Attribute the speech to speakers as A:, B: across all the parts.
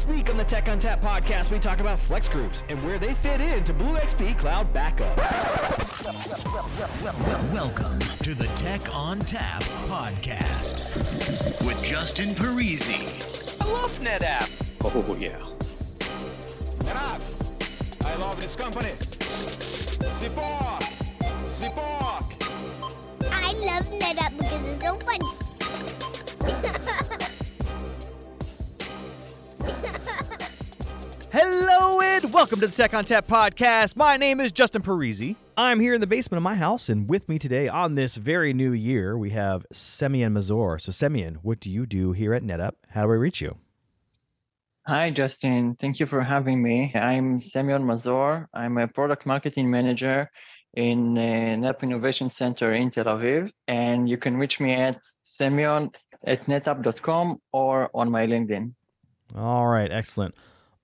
A: This week on the Tech ONTAP podcast, we talk about flex groups and where they fit into Blue XP Cloud Backup.
B: Welcome to the Tech ONTAP podcast with Justin Parisi.
C: I love NetApp.
D: Oh, yeah.
A: NetApp. I love this company. Support. Support.
E: I love NetApp because it's so funny.
A: Hello and welcome to the Tech ONTAP podcast. My name is Justin Parisi. I'm here in the basement of my house, and with me today on this very new year, we have Semyon Mazor. So, Semyon, what do you do here at NetApp? How do I reach you?
F: Hi, Justin. Thank you for having me. I'm Semyon Mazor. I'm a product marketing manager in NetApp Innovation Center in Tel Aviv. And you can reach me at semyon at netapp.com or on my LinkedIn.
A: All right, excellent.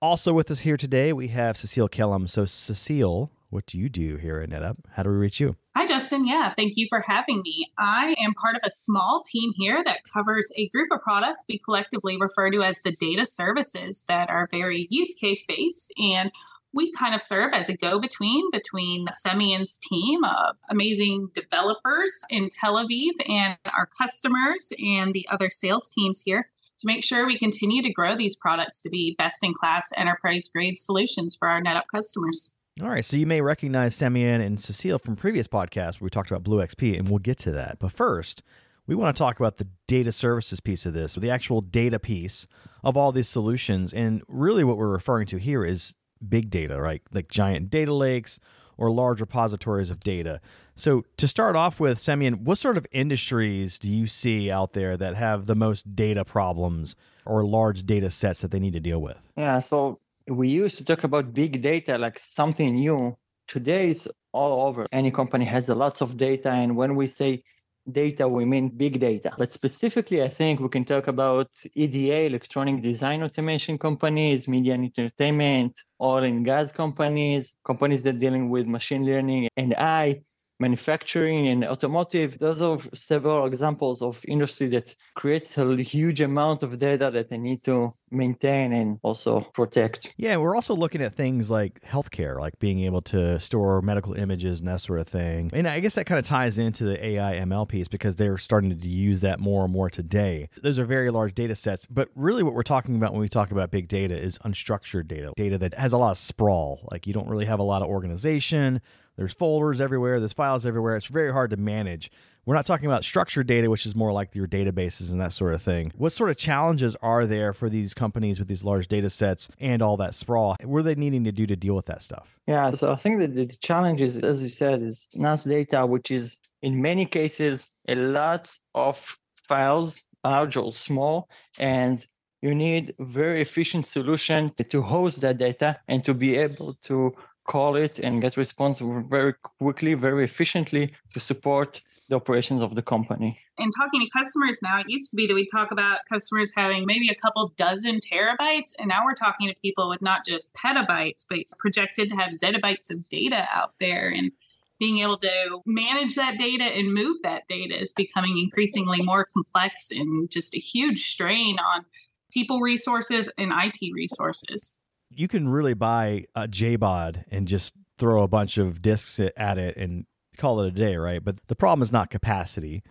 A: Also with us here today, we have Cecile Kellum. So, Cecile, what do you do here at NetApp? How do we reach you?
G: Hi, Justin. Yeah, thank you for having me. I am part of a small team here that covers a group of products we collectively refer to as the data services that are very use case based. And we kind of serve as a go between between Semyon's team of amazing developers in Tel Aviv and our customers and the other sales teams here to make sure we continue to grow these products to be best in class enterprise grade solutions for our NetApp customers.
A: All right, so you may recognize Semyon and Cecile from previous podcasts where we talked about Blue XP, and we'll get to that. But first, we want to talk about the data services piece of this, the actual data piece of all these solutions. And really, what we're referring to here is big data, right? Like giant data lakes or large repositories of data. So, to start off with, Semyon, what sort of industries do you see out there that have the most data problems or large data sets that they need to deal with?
F: Yeah, so we used to talk about big data like something new. Today it's all over. Any company has lots of data, and when we say data, we mean big data. But specifically, I think we can talk about EDA, electronic design automation companies, media and entertainment, oil and gas companies, companies that dealing with machine learning and AI, manufacturing and automotive. Those are several examples of industry that creates a huge amount of data that they need to maintain and also protect.
A: Yeah, we're also looking at things like healthcare, like being able to store medical images and that sort of thing. And I guess that kind of ties into the AI ML piece because they're starting to use that more and more today. Those are very large data sets, but really what we're talking about when we talk about big data is unstructured data, data that has a lot of sprawl. Like you don't really have a lot of organization. There's folders everywhere, there's files everywhere. It's very hard to manage. We're not talking about structured data, which is more like your databases and that sort of thing. What sort of challenges are there for these companies with these large data sets and all that sprawl? What are they needing to do to deal with that stuff?
F: Yeah, so I think that the challenge is, as you said, is NAS data, which is in many cases a lot of files, large or small, and you need very efficient solution to host that data and to be able to call it and get response very quickly, very efficiently to support the operations of the company.
G: And talking to customers now, it used to be that we talk about customers having maybe a couple dozen terabytes, and now we're talking to people with not just petabytes, but projected to have zettabytes of data out there. And being able to manage that data and move that data is becoming increasingly more complex and just a huge strain on people resources and IT resources
A: you can really buy a JBOD and just throw a bunch of disks at it and call it a day, right? But the problem is not capacity.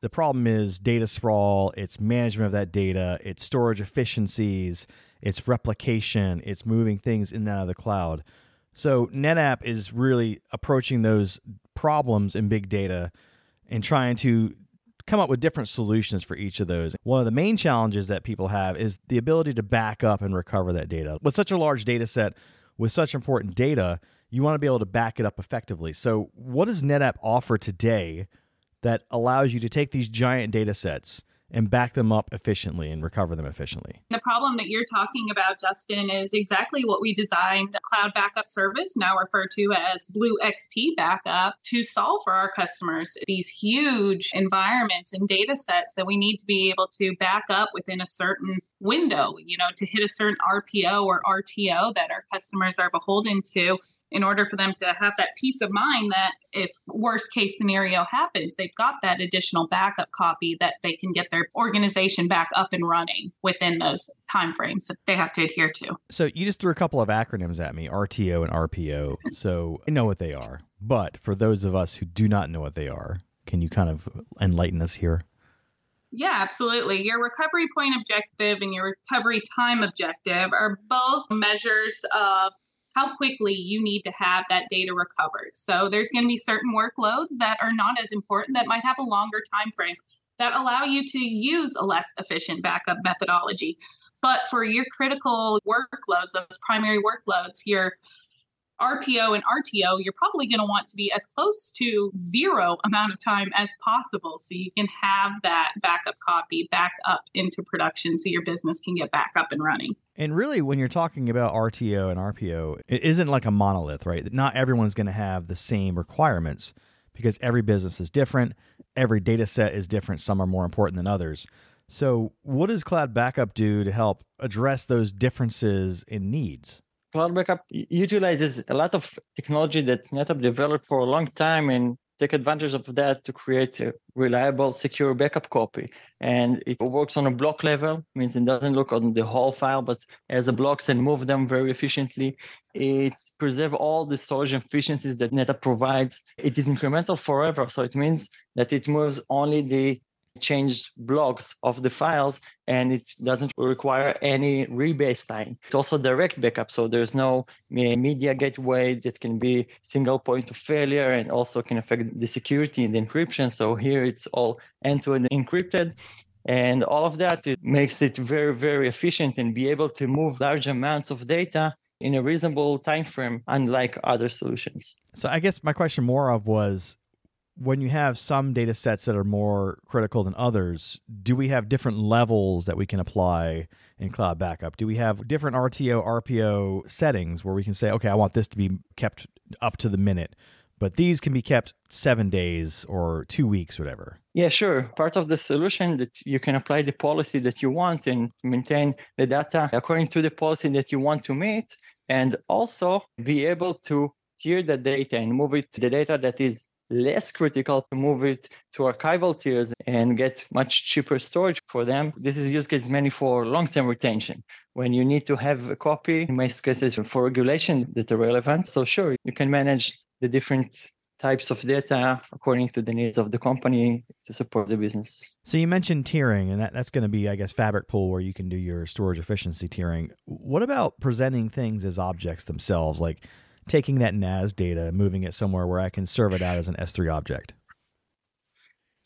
A: The problem is data sprawl, it's management of that data, it's storage efficiencies, it's replication, it's moving things in and out of the cloud. So NetApp is really approaching those problems in big data and trying to come up with different solutions for each of those. One of the main challenges that people have is the ability to back up and recover that data. With such a large data set, with such important data, you want to be able to back it up effectively. So, what does NetApp offer today that allows you to take these giant data sets and back them up efficiently and recover them efficiently.
G: The problem that you're talking about, Justin, is exactly what we designed Cloud Backup Service, now referred to as Blue XP Backup, to solve for our customers. These huge environments and data sets that we need to be able to back up within a certain window, you know, to hit a certain RPO or RTO that our customers are beholden to in order for them to have that peace of mind that if worst case scenario happens they've got that additional backup copy that they can get their organization back up and running within those timeframes that they have to adhere to
A: So you just threw a couple of acronyms at me, RTO and RPO. So I know what they are. But for those of us who do not know what they are, can you kind of enlighten us here?
G: Yeah, absolutely. Your recovery point objective and your recovery time objective are both measures of how quickly you need to have that data recovered. So there's going to be certain workloads that are not as important that might have a longer time frame that allow you to use a less efficient backup methodology. But for your critical workloads, those primary workloads, your RPO and RTO, you're probably going to want to be as close to zero amount of time as possible so you can have that backup copy back up into production so your business can get back up and running.
A: And really, when you're talking about RTO and RPO, it isn't like a monolith, right? Not everyone's going to have the same requirements because every business is different. Every data set is different. Some are more important than others. So, what does Cloud Backup do to help address those differences in needs?
F: Cloud Backup utilizes a lot of technology that NetApp developed for a long time and take advantage of that to create a reliable, secure backup copy. And it works on a block level, means it doesn't look on the whole file, but as a blocks and move them very efficiently. It preserves all the storage efficiencies that NetApp provides. It is incremental forever, so it means that it moves only the changed blocks of the files and it doesn't require any rebase time. It's also direct backup, so there's no media gateway that can be single point of failure and also can affect the security and the encryption. So here it's all end-to-end encrypted. And all of that it makes it very, very efficient and be able to move large amounts of data in a reasonable time frame, unlike other solutions.
A: So, I guess my question more of was when you have some data sets that are more critical than others, do we have different levels that we can apply in cloud backup? Do we have different RTO, RPO settings where we can say, okay, I want this to be kept up to the minute, but these can be kept seven days or two weeks, whatever?
F: Yeah, sure. Part of the solution that you can apply the policy that you want and maintain the data according to the policy that you want to meet, and also be able to tier the data and move it to the data that is less critical to move it to archival tiers and get much cheaper storage for them. This is use case mainly for long-term retention. When you need to have a copy, in most cases for regulation that are relevant. So sure, you can manage the different types of data according to the needs of the company to support the business.
A: So you mentioned tiering, and that, that's going to be, I guess, Fabric Pool where you can do your storage efficiency tiering. What about presenting things as objects themselves? Like taking that NAS data, moving it somewhere where I can serve it out as an S3 object?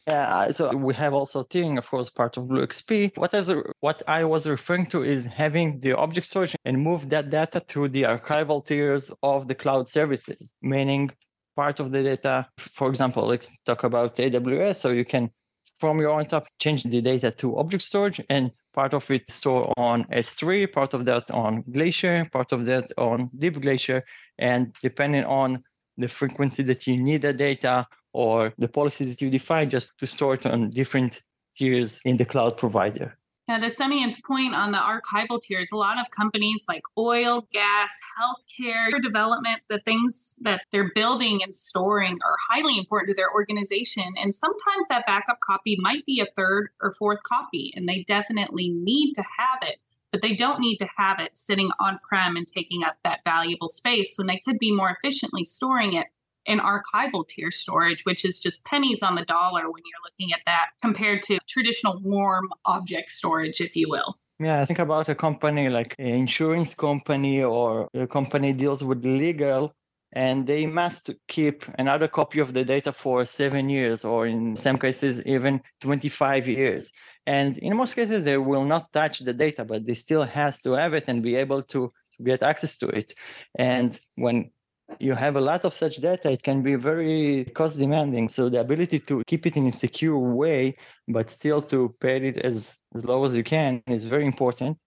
F: Yeah, so we have also tiering, of course, part of BlueXP. What, is, what I was referring to is having the object storage and move that data to the archival tiers of the cloud services, meaning part of the data, for example, let's talk about AWS. So you can, from your own top, change the data to object storage and part of it store on S3, part of that on Glacier, part of that on Deep Glacier, and depending on the frequency that you need the data or the policy that you define, just to store it on different tiers in the cloud provider.
G: Now, to Semyon's point on the archival tiers, a lot of companies like oil, gas, healthcare, development, the things that they're building and storing are highly important to their organization. And sometimes that backup copy might be a third or fourth copy, and they definitely need to have it but they don't need to have it sitting on prem and taking up that valuable space when they could be more efficiently storing it in archival tier storage, which is just pennies on the dollar when you're looking at that compared to traditional warm object storage, if you will.
F: Yeah, I think about a company like an insurance company or a company deals with legal and they must keep another copy of the data for seven years or in some cases even 25 years and in most cases, they will not touch the data, but they still has to have it and be able to get access to it. And when you have a lot of such data, it can be very cost demanding. So the ability to keep it in a secure way, but still to pay it as, as low as you can is very important.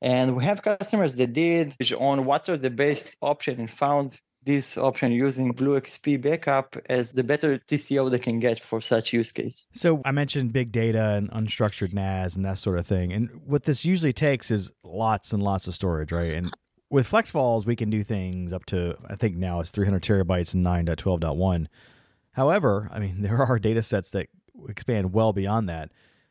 F: And we have customers that did on what are the best option and found this option using BlueXP backup as the better TCO they can get for such use case.
A: So I mentioned big data and unstructured NAS and that sort of thing. And what this usually takes is lots and lots of storage, right? And with FlexVols, we can do things up to, I think now it's 300 terabytes and 9.12.1. However, I mean, there are data sets that expand well beyond that.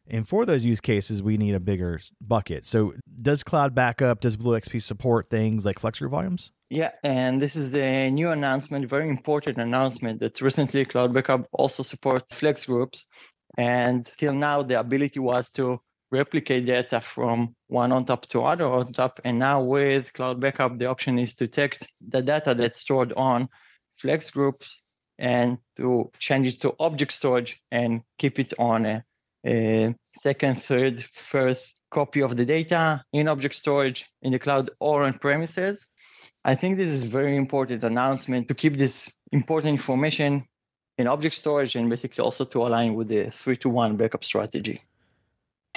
A: And for those use cases, we need a bigger bucket. So, does Cloud Backup, does BlueXP support things like FlexGroup volumes?
F: Yeah, and this is a new announcement, very important announcement that recently Cloud Backup also supports Flex groups. And till now, the ability was to replicate data from one on top to other on top. And now with Cloud Backup, the option is to take the data that's stored on Flex groups and to change it to object storage and keep it on a, a second, third, first copy of the data in object storage in the cloud or on premises. I think this is very important announcement to keep this important information in object storage and basically also to align with the three to one backup strategy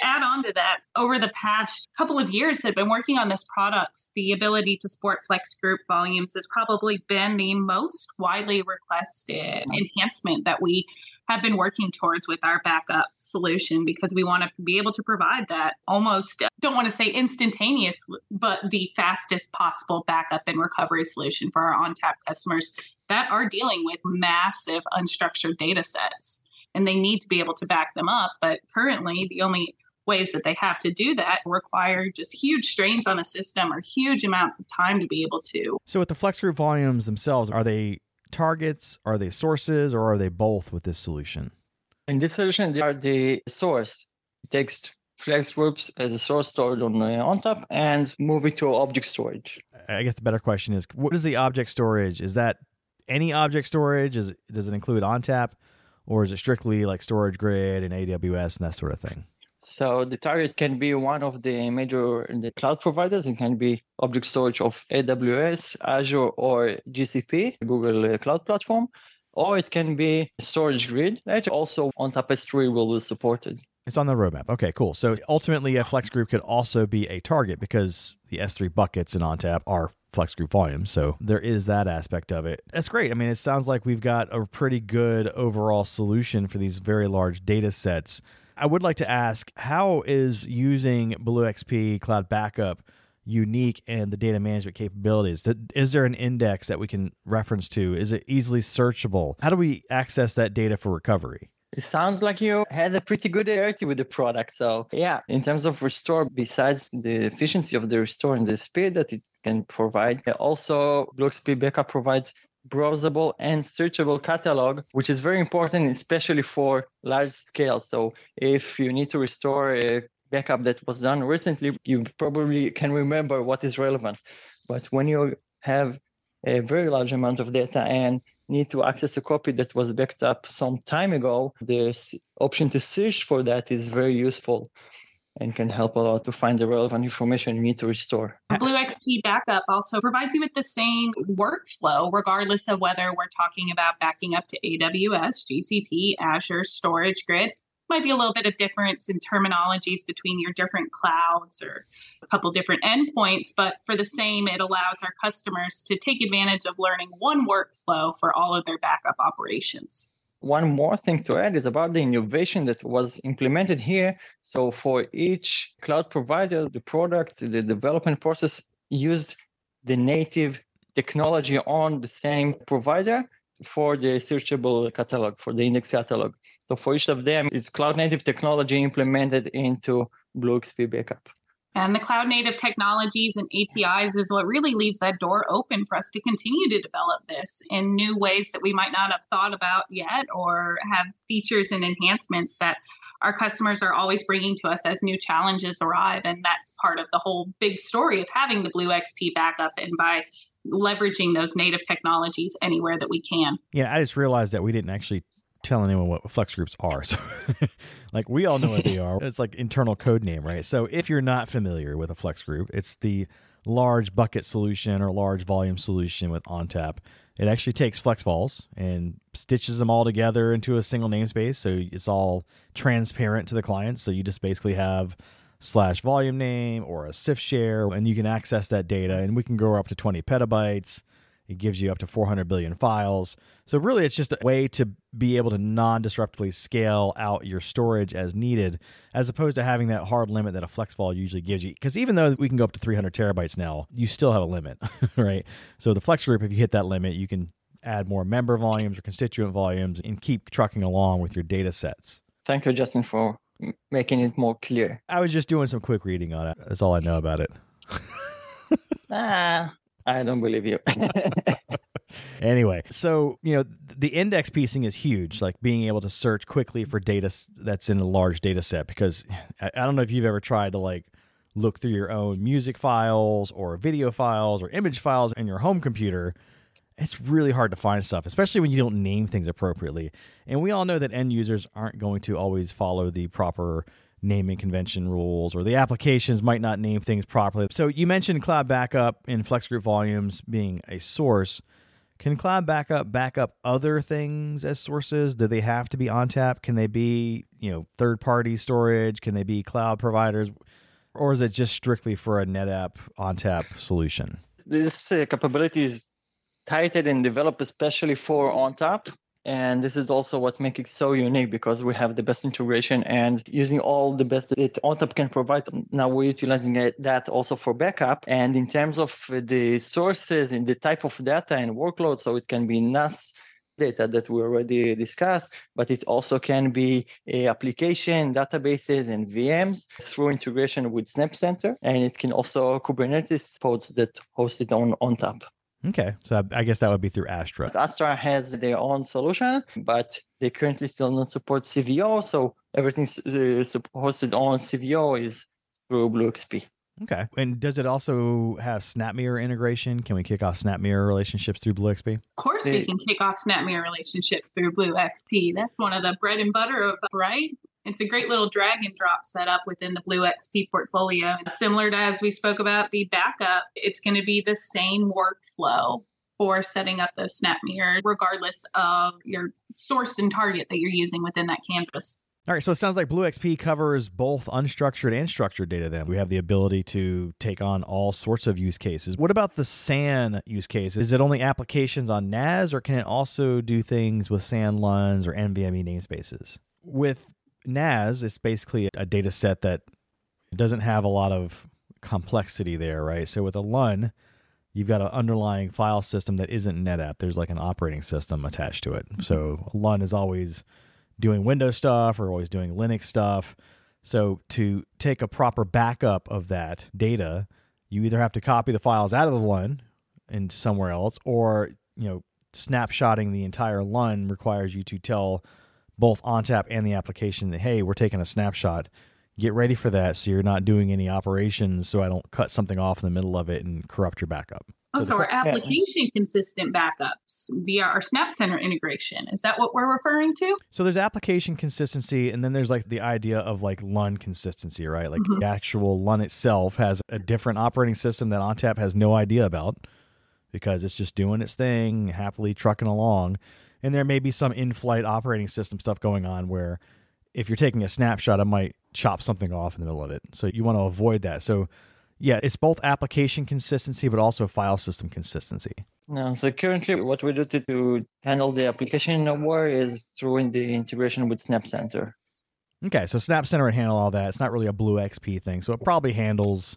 G: add on to that, over the past couple of years that have been working on this products, the ability to support flex group volumes has probably been the most widely requested mm-hmm. enhancement that we have been working towards with our backup solution because we want to be able to provide that almost don't want to say instantaneous but the fastest possible backup and recovery solution for our ONTAP customers that are dealing with massive unstructured data sets. And they need to be able to back them up but currently the only ways that they have to do that require just huge strains on a system or huge amounts of time to be able to.
A: So, with the flex group volumes themselves, are they targets, are they sources, or are they both with this solution?
F: In this solution, they are the source. It takes flex groups as a source stored on uh, ONTAP and move it to object storage.
A: I guess the better question is what is the object storage? Is that any object storage? Is does it include ONTAP? Or is it strictly like storage grid and AWS and that sort of thing?
F: So the target can be one of the major the cloud providers. It can be object storage of AWS, Azure, or GCP, Google uh, Cloud Platform, or it can be StorageGRID. That also ONTAP S3 will be supported.
A: It's on the roadmap. Okay, cool. So ultimately, a Flex group could also be a target because the S3 buckets in ONTAP are Flex group volumes. So there is that aspect of it. That's great. I mean, it sounds like we've got a pretty good overall solution for these very large data sets I would like to ask how is using BlueXP Cloud Backup unique in the data management capabilities? Is there an index that we can reference to? Is it easily searchable? How do we access that data for recovery?
F: It sounds like you had a pretty good hierarchy with the product. So, yeah, in terms of restore, besides the efficiency of the restore and the speed that it can provide, also BlueXP Backup provides browsable and searchable catalog, which is very important, especially for large scale. So if you need to restore a backup that was done recently, you probably can remember what is relevant. But when you have a very large amount of data and need to access a copy that was backed up some time ago, the option to search for that is very useful and can help a lot to find the relevant information you need to restore.
G: Blue XP Backup also provides you with the same workflow, regardless of whether we're talking about backing up to AWS, GCP, Azure, Storage Grid. Might be a little bit of difference in terminologies between your different clouds or a couple different endpoints, but for the same, it allows our customers to take advantage of learning one workflow for all of their backup operations
F: one more thing to add is about the innovation that was implemented here. So for each cloud provider, the product, the development process used the native technology on the same provider for the searchable catalog, for the index catalog. So for each of them, it's cloud native technology implemented into BlueXP Backup.
G: And the cloud native technologies and APIs is what really leaves that door open for us to continue to develop this in new ways that we might not have thought about yet or have features and enhancements that our customers are always bringing to us as new challenges arrive. And that's part of the whole big story of having the BlueXP backup and by leveraging those native technologies anywhere that we can.
A: Yeah, I just realized that we didn't actually tell anyone what flex groups are. So, like, we all know what they are. It's like internal code name, right? So, if you're not familiar with a flex group, it's the large bucket solution or large volume solution with ONTAP. It actually takes FlexVols and stitches them all together into a single namespace. So, it's all transparent to the client. So, you just basically have slash volume name or a CIFS share, and you can access that data. And we can go up to 20 petabytes It gives you up to 400 billion files. So, really, it's just a way to be able to non disruptively scale out your storage as needed, as opposed to having that hard limit that a FlexVol usually gives you. Because even though we can go up to 300 terabytes now, you still have a limit, right? So, the Flex Group, if you hit that limit, you can add more member volumes or constituent volumes and keep trucking along with your data sets.
F: Thank you, Justin, for making it more clear.
A: I was just doing some quick reading on it. That's all I know about it.
F: ah, I don't believe you.
A: anyway, so, you know, the index piecing is huge, like being able to search quickly for data that's in a large data set. Because I don't know if you've ever tried to like look through your own music files or video files or image files in your home computer. It's really hard to find stuff, especially when you don't name things appropriately. And we all know that end users aren't going to always follow the proper naming convention rules or the applications might not name things properly. So you mentioned cloud backup in FlexGroup volumes being a source. Can cloud backup back up other things as sources? Do they have to be ONTAP? Can they be, you know, third party storage? Can they be cloud providers? Or is it just strictly for a NetApp ONTAP solution?
F: This uh, capability is tightened and developed especially for ONTAP and this is also what makes it so unique because we have the best integration and using all the best that ONTAP can provide. Now we're utilizing that also for backup. And in terms of the sources and the type of data and workload, so it can be NAS data that we already discussed, but it also can be a application, databases, and VMs through integration with Snap Center. And it can also Kubernetes pods that hosted on ONTAP.
A: Okay, so I guess that would be through Astra.
F: Astra has their own solution, but they currently still don't support CVO. So everything uh, hosted on CVO is through BlueXP.
A: Okay, and does it also have SnapMirror integration? Can we kick off SnapMirror relationships through BlueXP?
G: Of course, we can kick off SnapMirror relationships through BlueXP. That's one of the bread and butter of right it's a great little drag and drop setup within the Blue XP portfolio. It's similar to as we spoke about the backup, it's going to be the same workflow for setting up those snap mirrors, regardless of your source and target that you're using within that canvas.
A: All right, so it sounds like Blue XP covers both unstructured and structured data then. We have the ability to take on all sorts of use cases. What about the SAN use case? Is it only applications on NAS or can it also do things with SAN LUNs or NVMe namespaces? With NAS is basically a data set that doesn't have a lot of complexity there, right? So with a LUN, you've got an underlying file system that isn't NetApp. There's like an operating system attached to it. Mm-hmm. So a LUN is always doing Windows stuff or always doing Linux stuff. So to take a proper backup of that data, you either have to copy the files out of the LUN and somewhere else, or you know, snapshotting the entire LUN requires you to tell both ONTAP and the application that, hey, we're taking a snapshot. Get ready for that so you're not doing any operations so I don't cut something off in the middle of it and corrupt your backup.
G: Oh, so, our application consistent backups via our Snap Center integration. Is that what we're referring to?
A: So there's application consistency, and then there's like the idea of like LUN consistency, right? Like mm-hmm. the actual LUN itself has a different operating system that ONTAP has no idea about because it's just doing its thing, happily trucking along and there may be some in-flight operating system stuff going on where if you're taking a snapshot, it might chop something off in the middle of it. So you want to avoid that. So yeah, it's both application consistency but also file system consistency.
F: No, so currently what we do to, to handle the application nowhere is through the integration with Snap Center.
A: Okay, so Snap Center would handle all that. It's not really a Blue XP thing, so it probably handles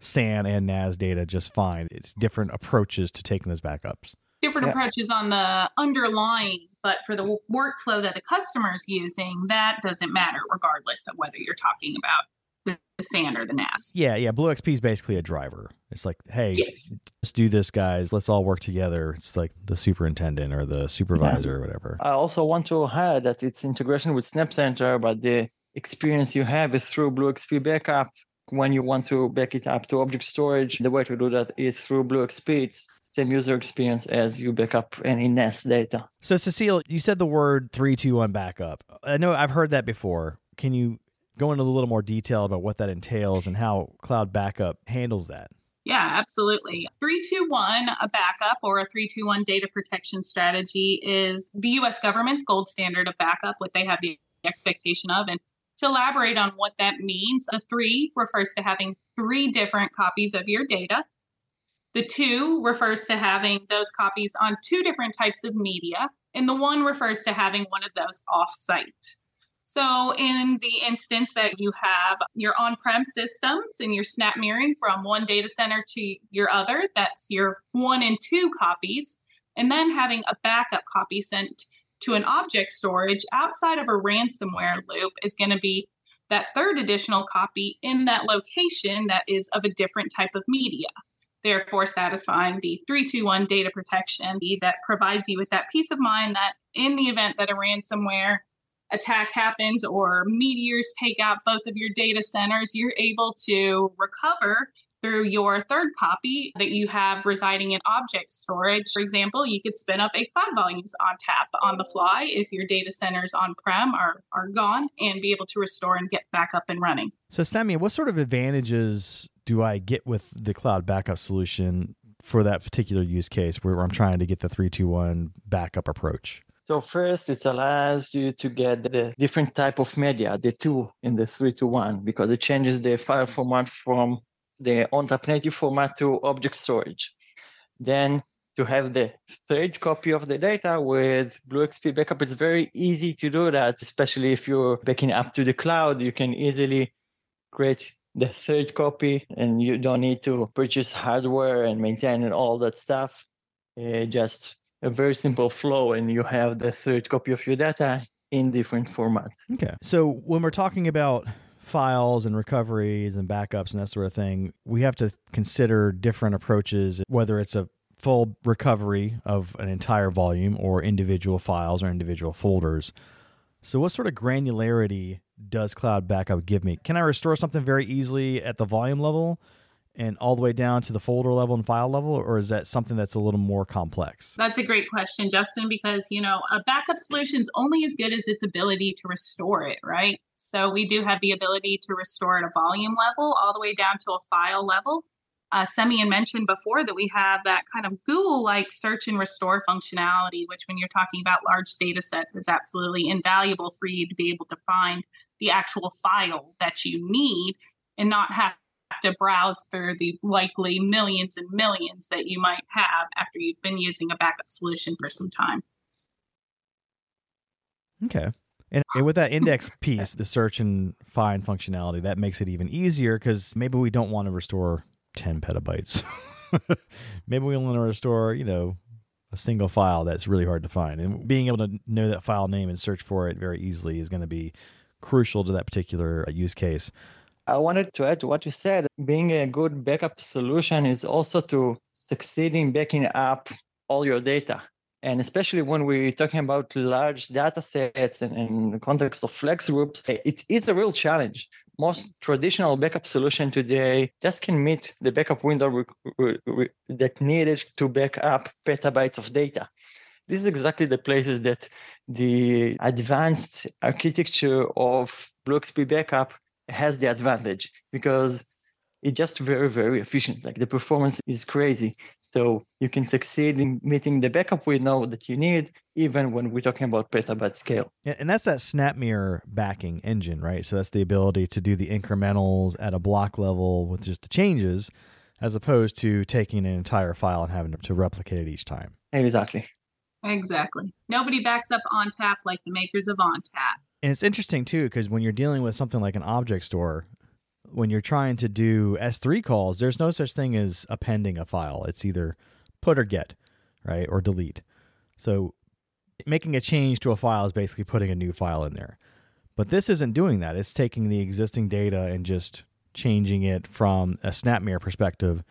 A: SAN and NAS data just fine. It's different approaches to taking those backups
G: different yeah. approaches on the underlying but for the workflow that the customer is using that doesn't matter regardless of whether you're talking about the, the SAN or the NAS.
A: Yeah, yeah. Blue XP is basically a driver. It's like, hey, yes. let's do this, guys. Let's all work together. It's like the superintendent or the supervisor yeah. or whatever.
F: I also want to add that it's integration with Snap Center, but the experience you have is through Blue XP Backup when you want to back it up to object storage, the way to do that is through BlueXP. It's same user experience as you back up any NAS data.
A: So, Cecile, you said the word 321 backup. I know I've heard that before. Can you go into a little more detail about what that entails and how cloud backup handles that?
G: Yeah, absolutely. 321, a backup or a 321 data protection strategy is the US government's gold standard of backup, what they have the expectation of. And to elaborate on what that means, the three refers to having three different copies of your data. The two refers to having those copies on two different types of media, and the one refers to having one of those offsite. So, in the instance that you have your on prem systems and you're snap mirroring from one data center to your other, that's your one and two copies, and then having a backup copy sent to an object storage outside of a ransomware loop is going to be that third additional copy in that location that is of a different type of media therefore satisfying the 321 data protection that provides you with that peace of mind that in the event that a ransomware attack happens or meteors take out both of your data centers, you're able to recover through your third copy that you have residing in object storage. For example, you could spin up a cloud volumes ONTAP on the fly if your data centers on prem are, are gone and be able to restore and get back up and running.
A: So, Sammy, what sort of advantages do I get with the cloud backup solution for that particular use case where I'm trying to get the 321 backup approach?
F: So first, it allows you to get the different type of media, the two in the 321, because it changes the file format from the ONTAP native format to object storage. Then to have the third copy of the data with BlueXP backup, it's very easy to do that, especially if you're backing up to the cloud. You can easily create the third copy and you don't need to purchase hardware and maintain and all that stuff. Uh, just a very simple flow and you have the third copy of your data in different formats.
A: Okay. So when we're talking about files and recoveries and backups and that sort of thing, we have to consider different approaches, whether it's a full recovery of an entire volume or individual files or individual folders. So, what sort of granularity does Cloud Backup give me? Can I restore something very easily at the volume level and all the way down to the folder level and file level, or is that something that's a little more complex?
G: That's a great question, Justin, because you know a backup solution is only as good as its ability to restore it, right? So we do have the ability to restore at a volume level all the way down to a file level uh, Semyon mentioned before that we have that kind of Google like search and restore functionality, which, when you're talking about large data sets, is absolutely invaluable for you to be able to find the actual file that you need and not have to browse through the likely millions and millions that you might have after you've been using a backup solution for some time.
A: Okay. And, and, with that index piece, the search and find functionality, that makes it even easier because maybe we don't want to restore 10 petabytes. Maybe we only want to restore, you know, a single file that's really hard to find. And being able to know that file name and search for it very easily is going to be crucial to that particular uh, use case.
F: I wanted to add to what you said. Being a good backup solution is also to succeed in backing up all your data. And especially when we're talking about large data sets and in the context of flex groups, it is a real challenge most traditional backup solution today just can meet the backup window re- re- re- that needed to back up petabytes of data. This is exactly the places that the advanced architecture of BlueXP backup has the advantage because it's just very, very efficient. Like the performance is crazy. So you can succeed in meeting the backup window that you need, even when we're talking about petabyte scale.
A: And that's that SnapMirror backing engine, right? So that's the ability to do the incrementals at a block level with just the changes, as opposed to taking an entire file and having to replicate it each time.
F: Exactly.
G: Exactly. Nobody backs up ONTAP like the makers of ONTAP.
A: And it's interesting too, because when you're dealing with something like an object store, when you're trying to do S3 calls, there's no such thing as appending a file. It's either put or get, right? Or delete. So making a change to a file is basically putting a new file in there. But this isn't doing that. It's taking the existing data and just changing it from a SnapMirror perspective.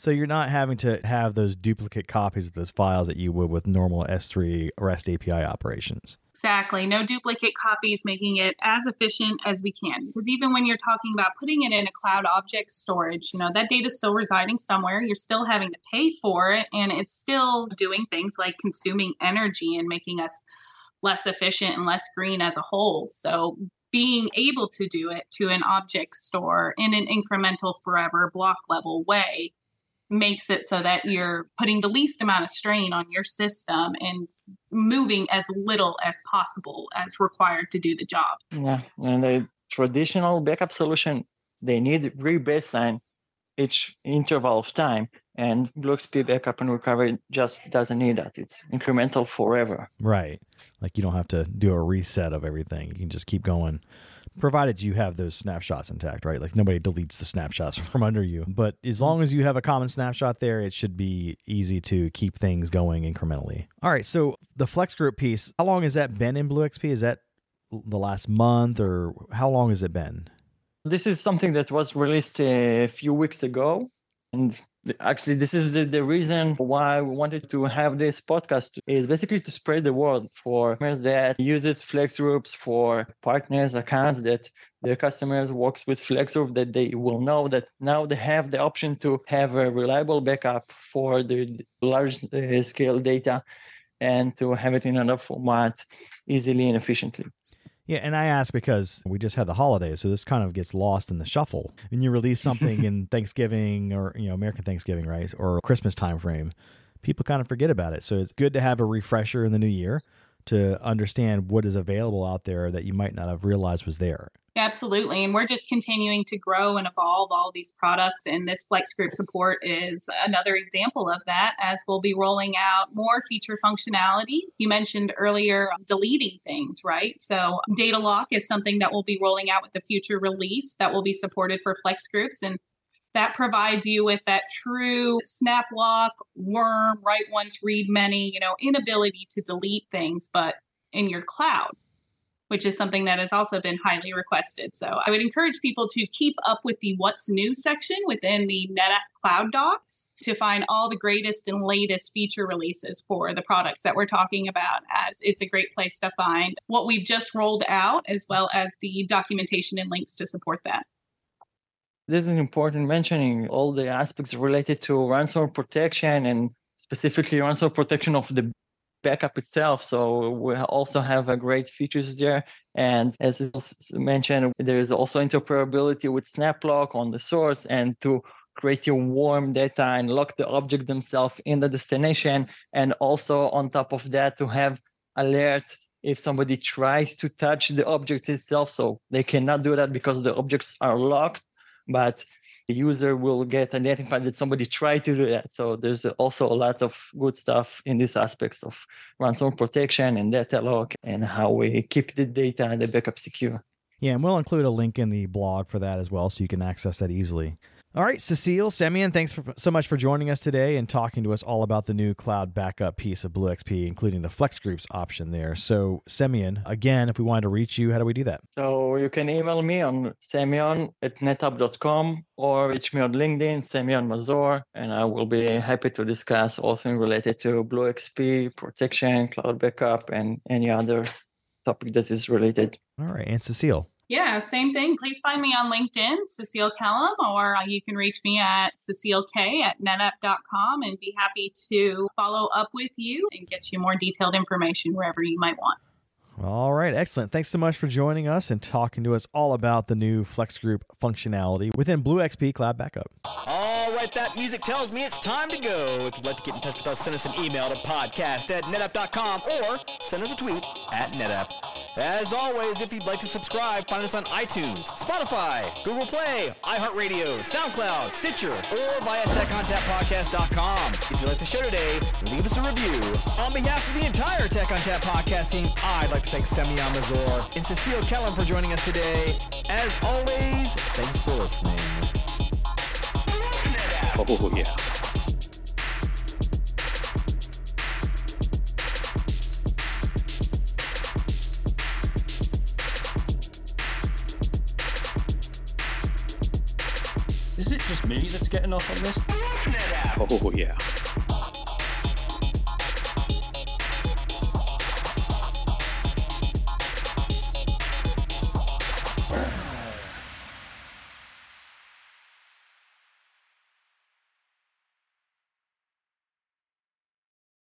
A: So you're not having to have those duplicate copies of those files that you would with normal S3 REST API operations.
G: Exactly. No duplicate copies, making it as efficient as we can. Because even when you're talking about putting it in a cloud object storage, you know, that data is still residing somewhere. You're still having to pay for it. And it's still doing things like consuming energy and making us less efficient and less green as a whole. So being able to do it to an object store in an incremental forever block level way makes it so that you're putting the least amount of strain on your system and moving as little as possible as required to do the job.
F: Yeah, and the traditional backup solution, they need re-baseline each interval of time. And BlueXP backup and recovery just doesn't need that. It's incremental forever.
A: Right. Like you don't have to do a reset of everything. You can just keep going provided you have those snapshots intact, right? Like nobody deletes the snapshots from under you. But as mm-hmm. long as you have a common snapshot there, it should be easy to keep things going incrementally. All right, so the Flex Group piece, how long has that been in Blue XP? Is that the last month or how long has it been?
F: This is something that was released a few weeks ago. And actually this is the, the reason why we wanted to have this podcast is basically to spread the word for customers that uses flex groups for partners accounts that their customers works with flex group that they will know that now they have the option to have a reliable backup for the large uh, scale data and to have it in another format easily and efficiently
A: yeah, and I ask because we just had the holidays, so this kind of gets lost in the shuffle. When you release something in Thanksgiving or you know American Thanksgiving, right, or Christmas time frame, people kind of forget about it. So it's good to have a refresher in the new year to understand what is available out there that you might not have realized was there.
G: Absolutely. And we're just continuing to grow and evolve all these products. And this Flex Group support is another example of that as we'll be rolling out more feature functionality. You mentioned earlier um, deleting things, right? So data lock is something that we'll be rolling out with the future release that will be supported for Flex Groups. And that provides you with that true snap lock, worm, write once, read many, you know, inability to delete things, but in your cloud which is something that has also been highly requested. So I would encourage people to keep up with the what's new section within the NetApp Cloud Docs to find all the greatest and latest feature releases for the products that we're talking about, as it's a great place to find what we've just rolled out, as well as the documentation and links to support that.
F: This is important mentioning all the aspects related to ransomware protection and specifically ransomware protection of the backup itself. So we also have a great features there. And as mentioned, there is also interoperability with SnapLock on the source and to create your warm data and lock the object themselves in the destination. And also on top of that, to have alert if somebody tries to touch the object itself. So they cannot do that because the objects are locked, but the user will get identified that somebody tried to do that. So there's also a lot of good stuff in these aspects of ransom protection and data lock and how we keep the data and the backup secure.
A: Yeah, and we'll include a link in the blog for that as well so you can access that easily. All right, Cecile, Semyon, thanks for, so much for joining us today and talking to us all about the new cloud backup piece of BlueXP, including the Flex Groups option there. So, Semyon, again, if we wanted to reach you, how do we do that?
F: So, you can email me on semyon at netapp.com or reach me on LinkedIn, Semyon Mazor, and I will be happy to discuss all things related to BlueXP, protection, cloud backup, and any other topic that is related.
A: All right, and Cecile.
G: Yeah, same thing. Please find me on LinkedIn, Cecile Kellum, or uh, you can reach me at cecilek at netapp.com and be happy to follow up with you and get you more detailed information wherever you might want.
A: All right, excellent. Thanks so much for joining us and talking to us all about the new Flex Group functionality within Blue XP Cloud Backup.
C: All right, that music tells me it's time to go. If you'd like to get in touch with us, send us an email to podcast at netapp.com or send us a tweet at netapp. As always, if you'd like to subscribe, find us on iTunes, Spotify, Google Play, iHeartRadio, SoundCloud, Stitcher, or via TechOnTapPodcast.com. If you like the show today, leave us a review. On behalf of the entire Tech ONTAP podcast team, I'd like to thank Semyon Mazor and Cecile Kellum for joining us today. As always, thanks for listening. Oh, yeah.
D: Getting off on this?
C: Oh, yeah.